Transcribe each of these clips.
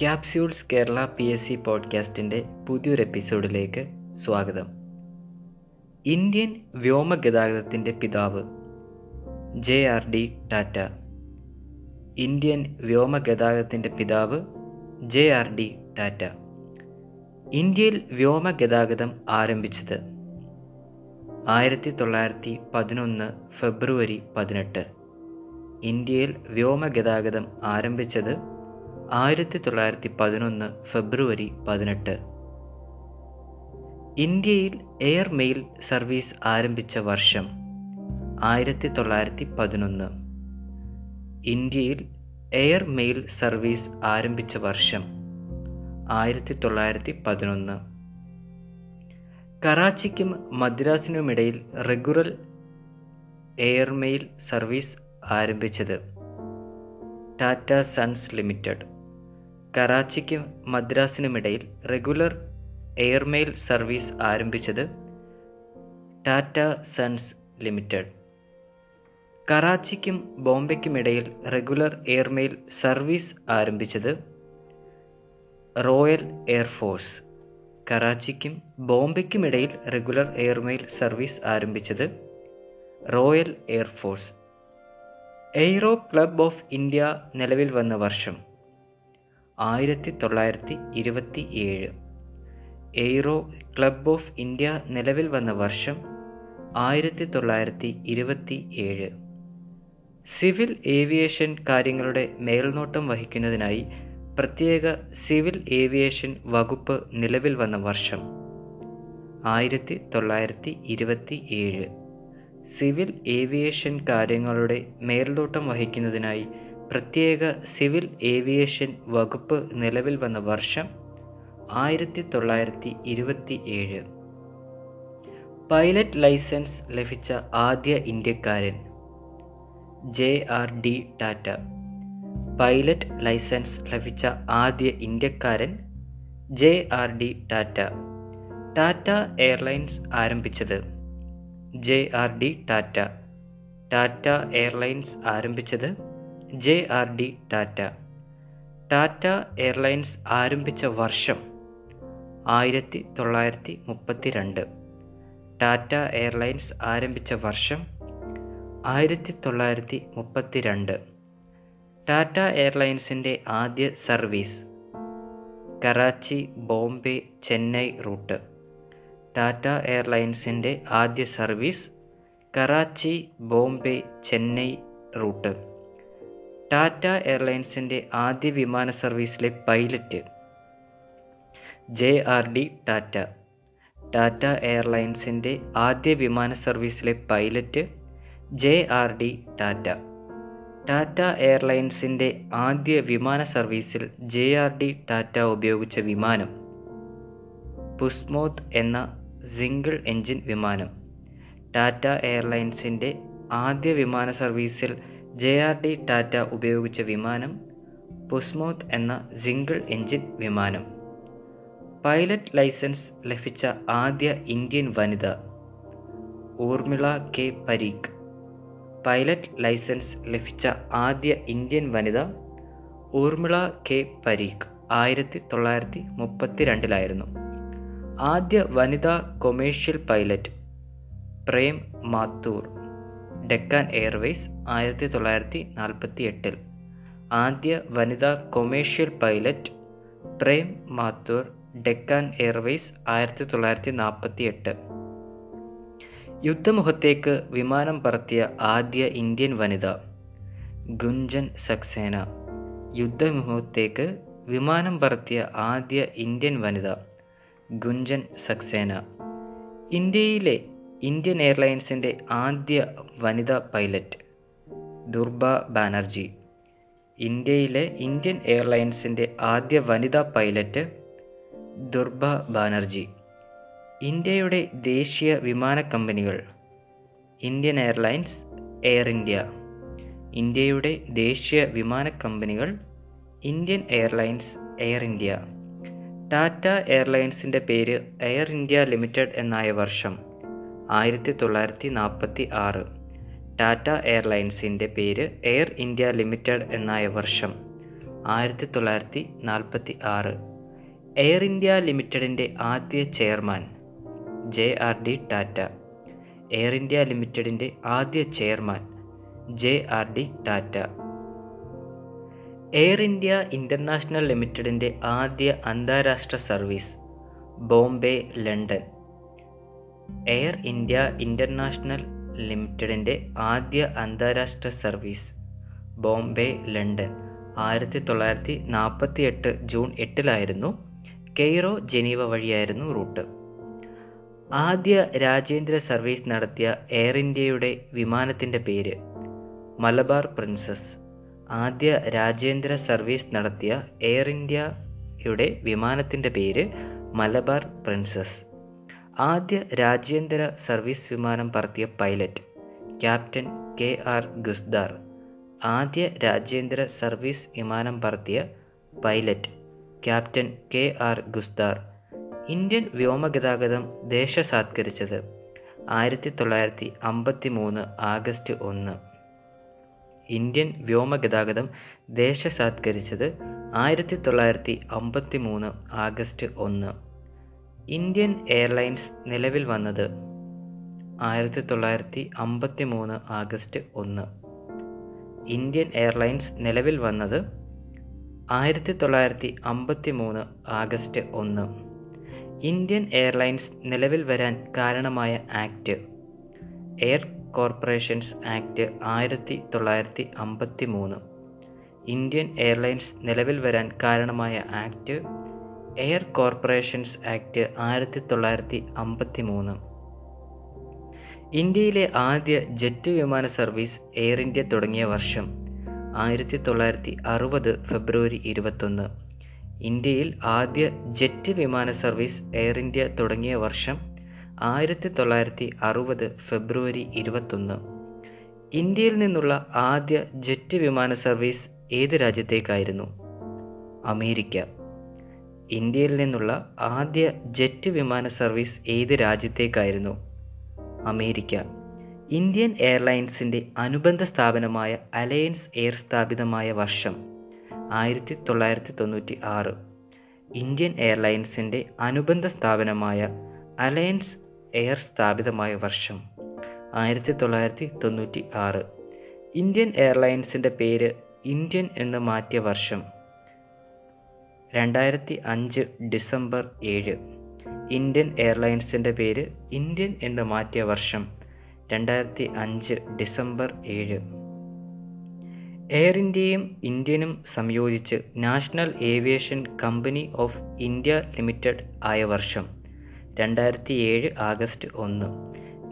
Capsules Kerala P S C പോഡ്കാസ്റ്റിന്റെ പുതിയൊരു എപ്പിസോഡിലേക്ക് സ്വാഗതം. ഇന്ത്യൻ വ്യോമഗതാഗതത്തിന്റെ പിതാവ് J R D Tata. Indian വ്യോമഗതാഗതത്തിന്റെ പിതാവ് ജെ ആർ ഡി ടാറ്റ. ഇന്ത്യയിൽ വ്യോമഗതാഗതം ആരംഭിച്ചത് ആയിരത്തി തൊള്ളായിരത്തി പതിനൊന്ന് ഫെബ്രുവരി പതിനെട്ട്. ഇന്ത്യയിൽ വ്യോമഗതാഗതം ആരംഭിച്ചത് ആയിരത്തി തൊള്ളായിരത്തി പതിനൊന്ന് ഫെബ്രുവരി പതിനെട്ട്. ഇന്ത്യയിൽ എയർ മെയിൽ സർവീസ് ആരംഭിച്ച വർഷം ആയിരത്തി തൊള്ളായിരത്തി പതിനൊന്ന് ഇന്ത്യയിൽ എയർ മെയിൽ സർവീസ് ആരംഭിച്ച വർഷം ആയിരത്തി തൊള്ളായിരത്തി പതിനൊന്ന് കറാച്ചിക്കും മദ്രാസിനുമിടയിൽ റെഗുലർ എയർമെയിൽ സർവീസ് ആരംഭിച്ചത് ടാറ്റ സൺസ് ലിമിറ്റഡ്. കറാച്ചിക്കും മദ്രാസിനുമിടയിൽ റെഗുലർ എയർമെയിൽ സർവീസ് ആരംഭിച്ചത് ടാറ്റ സൺസ് ലിമിറ്റഡ്. കറാച്ചിക്കും ബോംബെക്കുമിടയിൽ റെഗുലർ എയർമെയിൽ സർവീസ് ആരംഭിച്ചത് റോയൽ എയർഫോഴ്സ് കറാച്ചിക്കും ബോംബെക്കുമിടയിൽ റെഗുലർ എയർമെയിൽ സർവീസ് ആരംഭിച്ചത് Royal Air Force Aero Club of India നിലവിൽ വന്ന വർഷം ആയിരത്തി തൊള്ളായിരത്തി ഇരുപത്തി ഏഴ് എയ്റോ ക്ലബ് ഓഫ് ഇന്ത്യ നിലവിൽ വന്ന വർഷം ആയിരത്തി തൊള്ളായിരത്തി ഇരുപത്തി ഏഴ് സിവിൽ ഏവിയേഷൻ കാര്യങ്ങളുടെ മേൽനോട്ടം വഹിക്കുന്നതിനായി പ്രത്യേക സിവിൽ ഏവിയേഷൻ വകുപ്പ് നിലവിൽ വന്ന വർഷം ആയിരത്തി തൊള്ളായിരത്തി ഇരുപത്തി ഏഴ് സിവിൽ ഏവിയേഷൻ കാര്യങ്ങളുടെ മേൽനോട്ടം വഹിക്കുന്നതിനായി പ്രത്യേക സിവിൽ ഏവിയേഷൻ വകുപ്പ് നിലവിൽ വന്ന വർഷം ആയിരത്തി തൊള്ളായിരത്തി ഇരുപത്തി ഏഴ് പൈലറ്റ് ലൈസൻസ് ലഭിച്ച ആദ്യ ഇന്ത്യക്കാരൻ J R D Tata. Pilot licence ലഭിച്ച ആദ്യ ഇന്ത്യക്കാരൻ J R D Tata. Tata Airlines ആരംഭിച്ചത് J R D Tata. Tata Airlines ആരംഭിച്ചത് J R D Tata. Tata Airlines ആരംഭിച്ച വർഷം ആയിരത്തി തൊള്ളായിരത്തി മുപ്പത്തി രണ്ട് ടാറ്റ എയർലൈൻസ് ആരംഭിച്ച വർഷം ആയിരത്തി തൊള്ളായിരത്തി മുപ്പത്തി രണ്ട് ടാറ്റ എയർലൈൻസിന്റെ ആദ്യ സർവീസ് കറാച്ചി ബോംബെ ചെന്നൈ റൂട്ട്. ടാറ്റ എയർലൈൻസിന്റെ ആദ്യ സർവീസ് കറാച്ചി ബോംബെ ചെന്നൈ റൂട്ട്. ടാറ്റ എയർലൈൻസിന്റെ ആദ്യ വിമാന സർവീസിലെ pilot J R D Tata. Tata എയർലൈൻസിന്റെ ആദ്യ വിമാന സർവീസിലെ pilot J R D Tata. Tata എയർലൈൻസിന്റെ ആദ്യ വിമാന സർവീസിൽ ജെ ആർ ഡി ടാറ്റ ഉപയോഗിച്ച വിമാനം പുസ്മോത് എന്ന സിംഗിൾ എഞ്ചിൻ വിമാനം. ടാറ്റ എയർലൈൻസിന്റെ ആദ്യ വിമാന സർവീസിൽ ജെ ആർ ഡി ടാറ്റ ഉപയോഗിച്ച വിമാനം പുസ്മോത്ത് എന്ന സിംഗിൾ എഞ്ചിൻ വിമാനം. പൈലറ്റ് ലൈസൻസ് ലഭിച്ച ആദ്യ ഇന്ത്യൻ വനിത Urmila K Parikh. Pilot licence ലഭിച്ച ആദ്യ ഇന്ത്യൻ വനിത ഊർമിള കെ പരീഖ് ആയിരത്തി തൊള്ളായിരത്തി മുപ്പത്തി രണ്ടിലായിരുന്നു ആദ്യ വനിതാ commercial pilot Prem Mathur. Deccan Airways ആയിരത്തി തൊള്ളായിരത്തി നാൽപ്പത്തി എട്ടിൽ ആദ്യ വനിതാ commercial pilot Prem Mathur Deccan Airways ആയിരത്തി തൊള്ളായിരത്തി നാൽപ്പത്തി എട്ട് യുദ്ധമുഖത്തേക്ക് വിമാനം പറത്തിയ ആദ്യ ഇന്ത്യൻ വനിത ഗുഞ്ചൻ സക്സേന യുദ്ധമുഖത്തേക്ക് വിമാനം പറത്തിയ ആദ്യ ഇന്ത്യൻ വനിത ഗുഞ്ചൻ സക്സേന. ഇന്ത്യയിലെ ഇന്ത്യൻ എയർലൈൻസിന്റെ ആദ്യ വനിതാ പൈലറ്റ് ദുർബ ബാനർജി. ഇന്ത്യയിലെ ഇന്ത്യൻ എയർലൈൻസിന്റെ ആദ്യ വനിതാ പൈലറ്റ് ദുർബ ബാനർജി. ഇന്ത്യയുടെ ദേശീയ വിമാന കമ്പനികൾ ഇന്ത്യൻ എയർലൈൻസ് എയർ ഇന്ത്യ. ഇന്ത്യയുടെ ദേശീയ വിമാന കമ്പനികൾ Indian Airlines Air India. Tata എയർലൈൻസിന്റെ പേര് എയർ ഇന്ത്യ ലിമിറ്റഡ് എന്നായ വർഷം ആയിരത്തി തൊള്ളായിരത്തി നാൽപ്പത്തി ആറ് ടാറ്റ എയർലൈൻസിന്റെ പേര് എയർ ഇന്ത്യ ലിമിറ്റഡ് എന്നായ വർഷം ആയിരത്തി തൊള്ളായിരത്തി നാൽപ്പത്തി ആറ് എയർ ഇന്ത്യ ലിമിറ്റഡിന്റെ ആദ്യ chairman J R D Tata. Air India ലിമിറ്റഡിന്റെ ആദ്യ chairman J R D Tata. Air India International ലിമിറ്റഡിന്റെ ആദ്യ അന്താരാഷ്ട്ര service Bombay London. Air India International ലിമിറ്റഡിന്റെ ആദ്യ അന്താരാഷ്ട്ര സർവീസ് ബോംബെ ലണ്ടൻ. ആയിരത്തി തൊള്ളായിരത്തി നാൽപ്പത്തി എട്ട് ജൂൺ എട്ടിലായിരുന്നു കെയ്റോ ജനീവ വഴിയായിരുന്നു റൂട്ട്. ആദ്യ രാജേന്ദ്ര സർവീസ് നടത്തിയ എയർ ഇന്ത്യയുടെ വിമാനത്തിന്റെ പേര് മലബാർ പ്രിൻസസ്. ആദ്യ രാജേന്ദ്ര സർവീസ് നടത്തിയ എയർ ഇന്ത്യയുടെ വിമാനത്തിന്റെ പേര് മലബാർ പ്രിൻസസ്. ആദ്യ രാജ്യാന്തര സർവീസ് വിമാനം പറത്തിയ pilot captain K R Gusdar ആദ്യ രാജ്യാന്തര സർവീസ് വിമാനം പറത്തിയ pilot captain K R Gusdar. Indian വ്യോമഗതാഗതം ദേശസാത്കരിച്ചത് ആയിരത്തി തൊള്ളായിരത്തി അമ്പത്തി മൂന്ന് ആഗസ്റ്റ് ഒന്ന്. ഇന്ത്യൻ വ്യോമഗതാഗതം ദേശസാത്കരിച്ചത് ആയിരത്തി തൊള്ളായിരത്തി അമ്പത്തി മൂന്ന് ആഗസ്റ്റ് ഒന്ന്. ഇന്ത്യൻ എയർലൈൻസ് നിലവിൽ വന്നത് ആയിരത്തി തൊള്ളായിരത്തി അമ്പത്തി മൂന്ന് ആഗസ്റ്റ് ഒന്ന്. ഇന്ത്യൻ എയർലൈൻസ് നിലവിൽ വന്നത് ആയിരത്തി തൊള്ളായിരത്തി അമ്പത്തി മൂന്ന് ആഗസ്റ്റ് ഒന്ന്. ഇന്ത്യൻ എയർലൈൻസ് നിലവിൽ വരാൻ കാരണമായ ആക്ട് എയർ കോർപ്പറേഷൻസ് ആക്ട് ആയിരത്തി തൊള്ളായിരത്തി അമ്പത്തി മൂന്ന് ഇന്ത്യൻ എയർലൈൻസ് നിലവിൽ വരാൻ കാരണമായ ആക്ട് എയർ കോർപ്പറേഷൻസ് ആക്ട് ആയിരത്തി തൊള്ളായിരത്തി അമ്പത്തി മൂന്ന് ഇന്ത്യയിലെ ആദ്യ ജെറ്റ് വിമാന സർവീസ് എയർ ഇന്ത്യ തുടങ്ങിയ വർഷം ആയിരത്തി തൊള്ളായിരത്തി അറുപത് ഫെബ്രുവരി ഇരുപത്തൊന്ന്. ഇന്ത്യയിൽ ആദ്യ ജെറ്റ് വിമാന സർവീസ് എയർ ഇന്ത്യ തുടങ്ങിയ വർഷം ആയിരത്തി തൊള്ളായിരത്തി അറുപത് ഫെബ്രുവരി ഇരുപത്തൊന്ന്. ഇന്ത്യയിൽ നിന്നുള്ള ആദ്യ ജെറ്റ് വിമാന സർവീസ് ഏത് രാജ്യത്തേക്കായിരുന്നു? അമേരിക്ക. ഇന്ത്യയിൽ നിന്നുള്ള ആദ്യ ജെറ്റ് വിമാന സർവീസ് ഏത് രാജ്യത്തേക്കായിരുന്നു? അമേരിക്ക. ഇന്ത്യൻ എയർലൈൻസിന്റെ അനുബന്ധ സ്ഥാപനമായ അലയൻസ് എയർ സ്ഥാപിതമായ വർഷം ആയിരത്തി തൊള്ളായിരത്തി തൊണ്ണൂറ്റി ആറ് ഇന്ത്യൻ എയർലൈൻസിന്റെ അനുബന്ധ സ്ഥാപനമായ അലയൻസ് എയർ സ്ഥാപിതമായ വർഷം ആയിരത്തി തൊള്ളായിരത്തി തൊണ്ണൂറ്റി ആറ് ഇന്ത്യൻ എയർലൈൻസിന്റെ പേര് ഇന്ത്യൻ എന്ന് മാറ്റിയ വർഷം രണ്ടായിരത്തി അഞ്ച് ഡിസംബർ ഏഴ്. ഇന്ത്യൻ എയർലൈൻസിന്റെ പേര് ഇന്ത്യൻ എന്ന് മാറ്റിയ വർഷം രണ്ടായിരത്തി അഞ്ച് ഡിസംബർ ഏഴ്. എയർ ഇന്ത്യയും ഇന്ത്യനും സംയോജിച്ച് National Aviation Company of India Limited ആയ വർഷം രണ്ടായിരത്തി ഏഴ് ആഗസ്റ്റ് ഒന്ന്.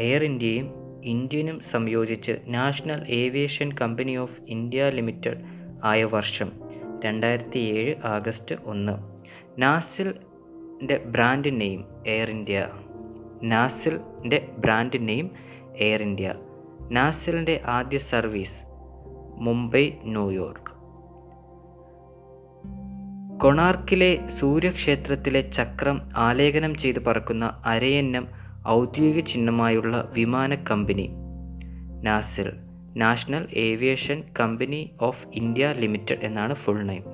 എയർ ഇന്ത്യയും ഇന്ത്യനും സംയോജിച്ച് National Aviation Company of India Limited ആയ വർഷം രണ്ടായിരത്തി ഏഴ് ആഗസ്റ്റ് ഒന്ന്. നാസിലിന്റെ ബ്രാൻഡ് നെയിം എയർ ഇന്ത്യ. നാസിലിന്റെ ബ്രാൻഡ് നെയിം എയർ ഇന്ത്യ. നാസിലിന്റെ ആദ്യ സർവീസ് മുംബൈ ന്യൂയോർക്ക്. കൊണാർക്കിലെ സൂര്യക്ഷേത്രത്തിലെ ചക്രം ആലേഖനം ചെയ്ത് പറക്കുന്ന അരയന്നം ഔദ്യോഗിക ചിഹ്നമായുള്ള വിമാന company NACIL. National Aviation Company of India Limited എന്നാണ് ഫുൾ നെയിം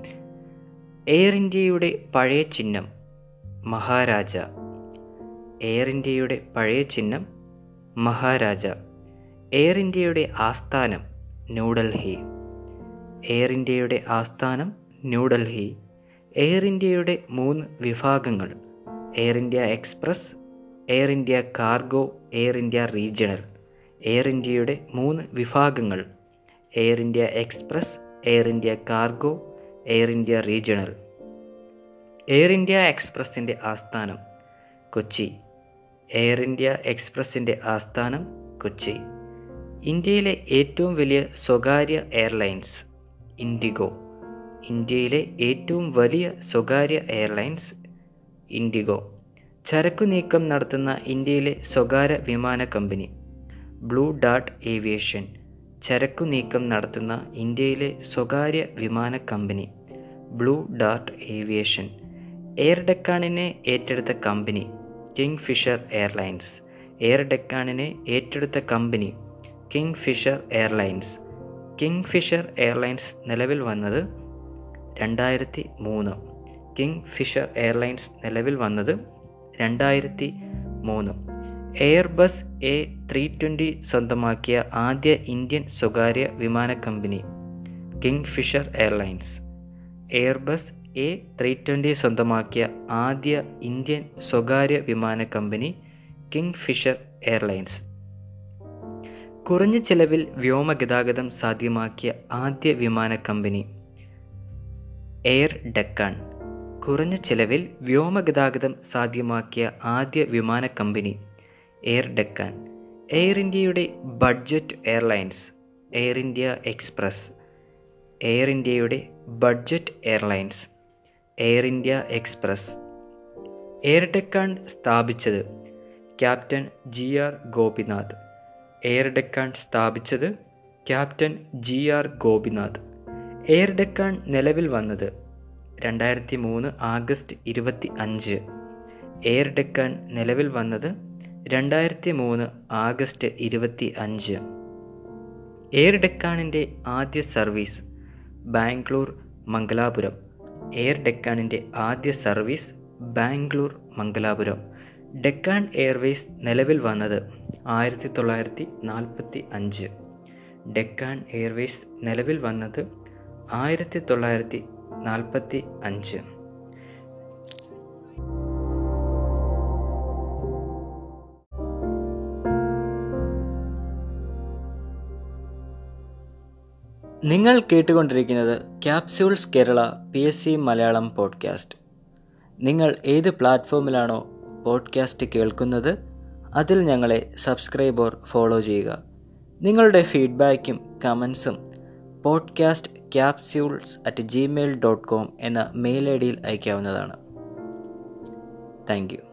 എയർ ഇന്ത്യയുടെ പഴയ ചിഹ്നം മഹാരാജ. എയർ ഇന്ത്യയുടെ പഴയ ചിഹ്നം മഹാരാജ. എയർ ഇന്ത്യയുടെ ആസ്ഥാനം ന്യൂഡൽഹി എയർ ഇന്ത്യയുടെ ആസ്ഥാനം ന്യൂഡൽഹി എയർ ഇന്ത്യയുടെ മൂന്ന് വിഭാഗങ്ങൾ Air India Express Air India Cargo Air India Regional Air ഇന്ത്യയുടെ മൂന്ന് വിഭാഗങ്ങൾ. Air India Express Air India Cargo Air India Regional Air India എക്സ്പ്രസിന്റെ ആസ്ഥാനം കൊച്ചി. എയർ ഇന്ത്യ എക്സ്പ്രസിന്റെ ആസ്ഥാനം കൊച്ചി. ഇന്ത്യയിലെ ഏറ്റവും വലിയ സ്വകാര്യ എയർലൈൻസ് ഇൻഡിഗോ. ഇന്ത്യയിലെ ഏറ്റവും വലിയ സ്വകാര്യ എയർലൈൻസ് ഇൻഡിഗോ. ചരക്കു നീക്കം നടത്തുന്ന ഇന്ത്യയിലെ സ്വകാര്യ വിമാന കമ്പനി. ബ്ലൂ ഡാർട്ട് ഏവിയേഷൻ ചരക്കു നീക്കം നടത്തുന്ന ഇന്ത്യയിലെ സ്വകാര്യ വിമാന company Blue Dart Aviation. Air ഡെക്കാണിനെ ഏറ്റെടുത്ത company Kingfisher airlines. Air ഡെക്കാണിനെ ഏറ്റെടുത്ത company Kingfisher Airlines. Kingfisher Airlines നിലവിൽ വന്നത് രണ്ടായിരത്തി മൂന്ന് കിങ് ഫിഷർ എയർലൈൻസ് നിലവിൽ വന്നത് രണ്ടായിരത്തി മൂന്ന് എയർബസ് എ ത്രീ ട്വന്റി സ്വന്തമാക്കിയ ആദ്യ ഇന്ത്യൻ സ്വകാര്യ വിമാന company Kingfisher Airlines. Airbus A three twenty സ്വന്തമാക്കിയ ആദ്യ ഇന്ത്യൻ സ്വകാര്യ വിമാന കമ്പനി കിങ് ഫിഷർ എയർലൈൻസ്. കുറഞ്ഞ ചെലവിൽ വ്യോമഗതാഗതം സാധ്യമാക്കിയ ആദ്യ വിമാന കമ്പനി എയർ ഡെക്കാൻ. കുറഞ്ഞ ചെലവിൽ വ്യോമഗതാഗതം സാധ്യമാക്കിയ ആദ്യ വിമാന കമ്പനി എയർ ഡെക്കാൻ. എയർ ഇന്ത്യയുടെ budget airlines Air India Express. Air ഇന്ത്യയുടെ budget airlines Air India Express. Air Deccan സ്ഥാപിച്ചത് captain G R Gopinath. Air Deccan സ്ഥാപിച്ചത് captain G R Gopinath. Air Deccan നിലവിൽ വന്നത് രണ്ടായിരത്തി മൂന്ന് ആഗസ്റ്റ് ഇരുപത്തി അഞ്ച് എയർ ഡെക്കാൻ നിലവിൽ വന്നത് രണ്ടായിരത്തി മൂന്ന് ആഗസ്റ്റ് ഇരുപത്തി അഞ്ച് എയർ ഡെക്കാണിന്റെ ആദ്യ സർവീസ് ബാംഗ്ലൂർ മംഗലാപുരം. എയർ ഡെക്കാണിന്റെ ആദ്യ സർവീസ് ബാംഗ്ലൂർ മംഗലാപുരം. ഡെക്കാൻ എയർവേസ് നിലവിൽ വന്നത് ആയിരത്തി തൊള്ളായിരത്തി നാൽപ്പത്തി അഞ്ച് ഡെക്കാൻ എയർവേസ് നിലവിൽ വന്നത് ആയിരത്തി തൊള്ളായിരത്തി നാൽപ്പത്തി അഞ്ച് നിങ്ങൾ കേട്ടുകൊണ്ടിരിക്കുന്നത് capsules Kerala P S C Malayalam podcast. നിങ്ങൾ ഏത് പ്ലാറ്റ്ഫോമിലാണോ പോഡ്കാസ്റ്റ് കേൾക്കുന്നത് അതിൽ ഞങ്ങളെ സബ്സ്ക്രൈബ് ഓർ ഫോളോ ചെയ്യുക. നിങ്ങളുടെ ഫീഡ്ബാക്കും കമൻസും podcast capsules at Gmail dot com എന്ന മെയിൽ ഐ ഡിയിൽ അയക്കാവുന്നതാണ്. Thank you.